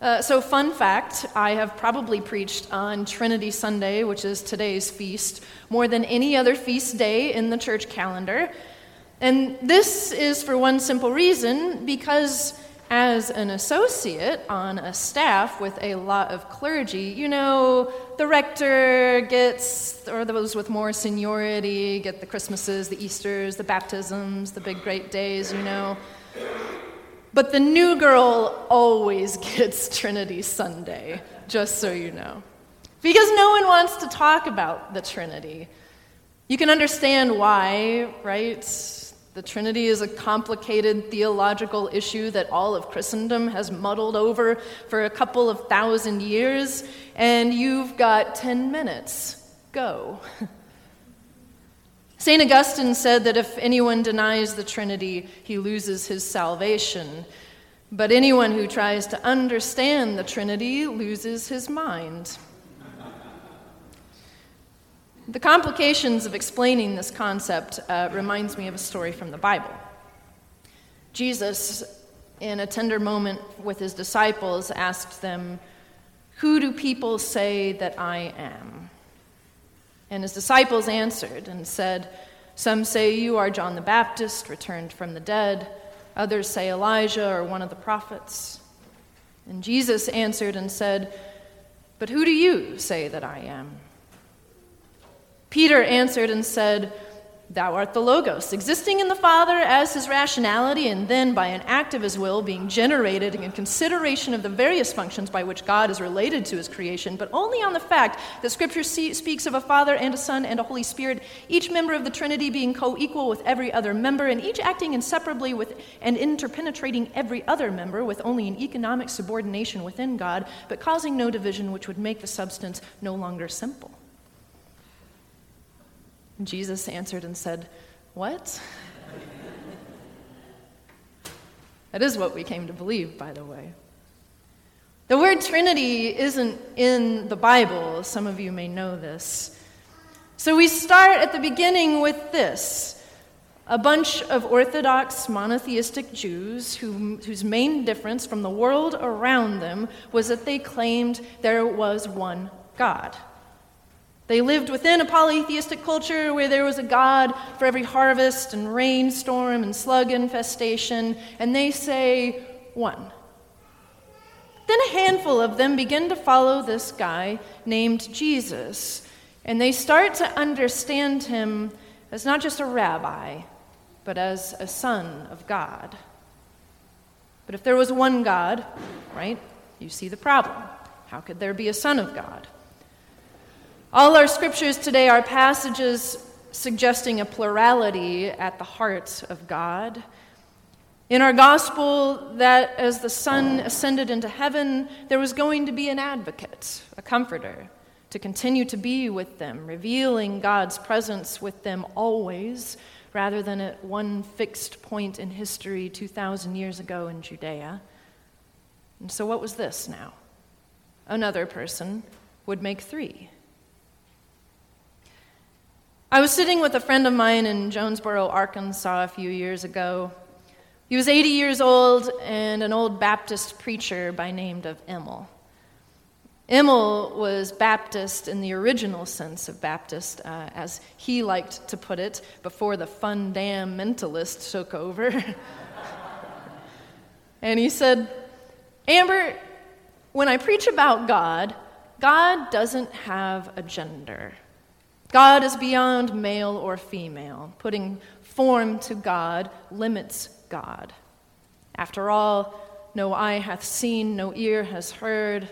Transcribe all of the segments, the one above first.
Uh, so, fun fact I have probably preached on Trinity Sunday, which is today's feast, more than any other feast day in the church calendar. And this is for one simple reason because as an associate on a staff with a lot of clergy, you know, the rector gets, or those with more seniority, get the Christmases, the Easters, the baptisms, the big great days, you know. But the new girl always gets Trinity Sunday, just so you know. Because no one wants to talk about the Trinity. You can understand why, right? The Trinity is a complicated theological issue that all of Christendom has muddled over for a couple of thousand years, and you've got 10 minutes. Go. St. Augustine said that if anyone denies the Trinity, he loses his salvation. But anyone who tries to understand the Trinity loses his mind. The complications of explaining this concept uh, reminds me of a story from the Bible. Jesus, in a tender moment with his disciples, asked them, Who do people say that I am? And his disciples answered and said, Some say you are John the Baptist, returned from the dead. Others say Elijah or one of the prophets. And Jesus answered and said, But who do you say that I am? Peter answered and said, Thou art the Logos, existing in the Father as his rationality, and then by an act of his will being generated in consideration of the various functions by which God is related to his creation, but only on the fact that Scripture speaks of a Father and a Son and a Holy Spirit, each member of the Trinity being co equal with every other member, and each acting inseparably with and interpenetrating every other member with only an economic subordination within God, but causing no division which would make the substance no longer simple. Jesus answered and said, What? that is what we came to believe, by the way. The word Trinity isn't in the Bible. Some of you may know this. So we start at the beginning with this a bunch of Orthodox monotheistic Jews who, whose main difference from the world around them was that they claimed there was one God. They lived within a polytheistic culture where there was a God for every harvest and rainstorm and slug infestation, and they say one. Then a handful of them begin to follow this guy named Jesus, and they start to understand him as not just a rabbi, but as a son of God. But if there was one God, right, you see the problem. How could there be a son of God? All our scriptures today are passages suggesting a plurality at the heart of God. In our gospel, that as the Son ascended into heaven, there was going to be an advocate, a comforter, to continue to be with them, revealing God's presence with them always, rather than at one fixed point in history 2,000 years ago in Judea. And so, what was this now? Another person would make three. I was sitting with a friend of mine in Jonesboro, Arkansas, a few years ago. He was 80 years old and an old Baptist preacher by name of Emil. Emil was Baptist in the original sense of Baptist, uh, as he liked to put it, before the fun took over. and he said, Amber, when I preach about God, God doesn't have a gender. God is beyond male or female. Putting form to God limits God. After all, no eye hath seen, no ear has heard,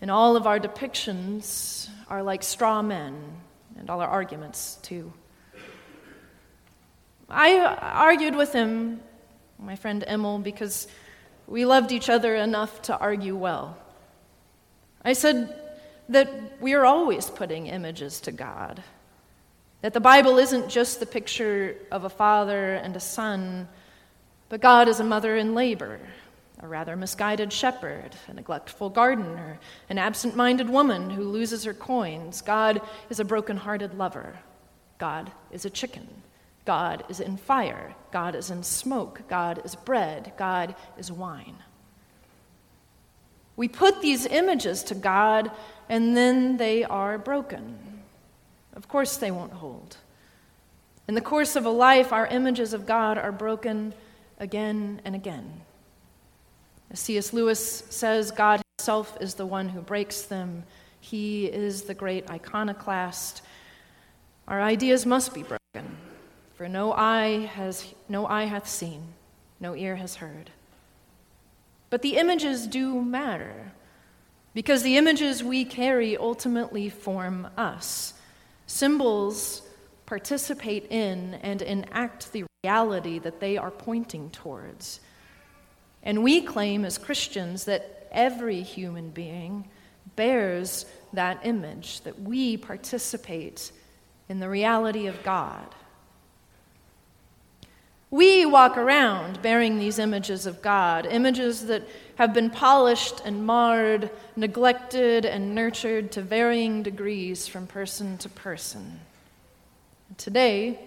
and all of our depictions are like straw men, and all our arguments, too. I argued with him, my friend Emil, because we loved each other enough to argue well. I said, that we are always putting images to God. That the Bible isn't just the picture of a father and a son, but God is a mother in labor, a rather misguided shepherd, a neglectful gardener, an absent minded woman who loses her coins. God is a broken hearted lover. God is a chicken. God is in fire. God is in smoke. God is bread. God is wine. We put these images to God, and then they are broken. Of course, they won't hold. In the course of a life, our images of God are broken again and again. As C.S. Lewis says, God himself is the one who breaks them. He is the great iconoclast. Our ideas must be broken, for no eye has no eye hath seen, no ear has heard. But the images do matter, because the images we carry ultimately form us. Symbols participate in and enact the reality that they are pointing towards. And we claim as Christians that every human being bears that image, that we participate in the reality of God. We walk around bearing these images of God, images that have been polished and marred, neglected and nurtured to varying degrees from person to person. Today,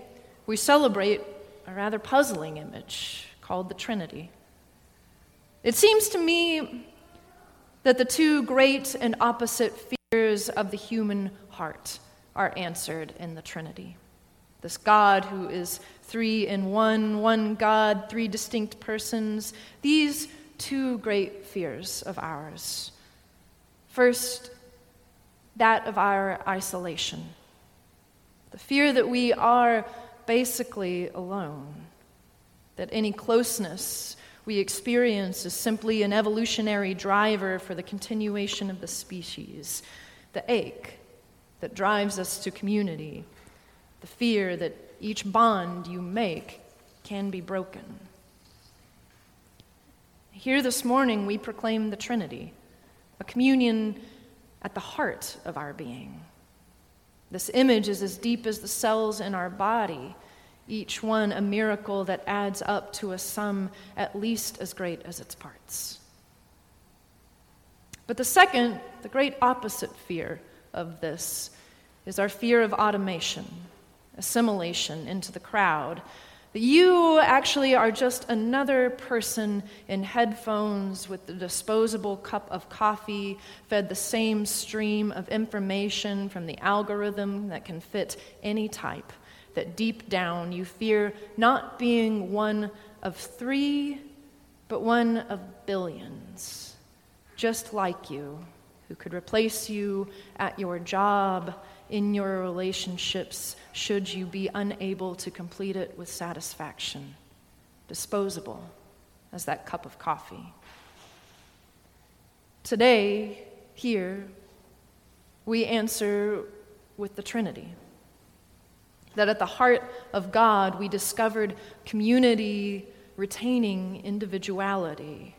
we celebrate a rather puzzling image called the Trinity. It seems to me that the two great and opposite fears of the human heart are answered in the Trinity. This God who is three in one, one God, three distinct persons, these two great fears of ours. First, that of our isolation. The fear that we are basically alone, that any closeness we experience is simply an evolutionary driver for the continuation of the species, the ache that drives us to community, the fear that each bond you make can be broken. Here this morning, we proclaim the Trinity, a communion at the heart of our being. This image is as deep as the cells in our body, each one a miracle that adds up to a sum at least as great as its parts. But the second, the great opposite fear of this, is our fear of automation, assimilation into the crowd, that you actually are just another person in headphones with the disposable cup of coffee, fed the same stream of information from the algorithm that can fit any type. That deep down you fear not being one of three, but one of billions, just like you, who could replace you at your job in your relationships should you be unable to complete it with satisfaction, disposable as that cup of coffee. Today, here, we answer with the Trinity. That at the heart of God, we discovered community retaining individuality.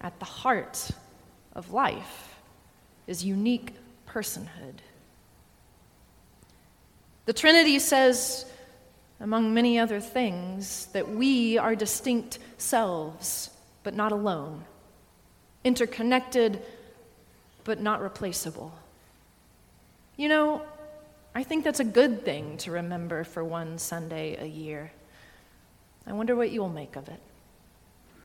At the heart of life is unique personhood. The Trinity says, among many other things, that we are distinct selves, but not alone, interconnected, but not replaceable. You know, I think that's a good thing to remember for one Sunday a year. I wonder what you'll make of it.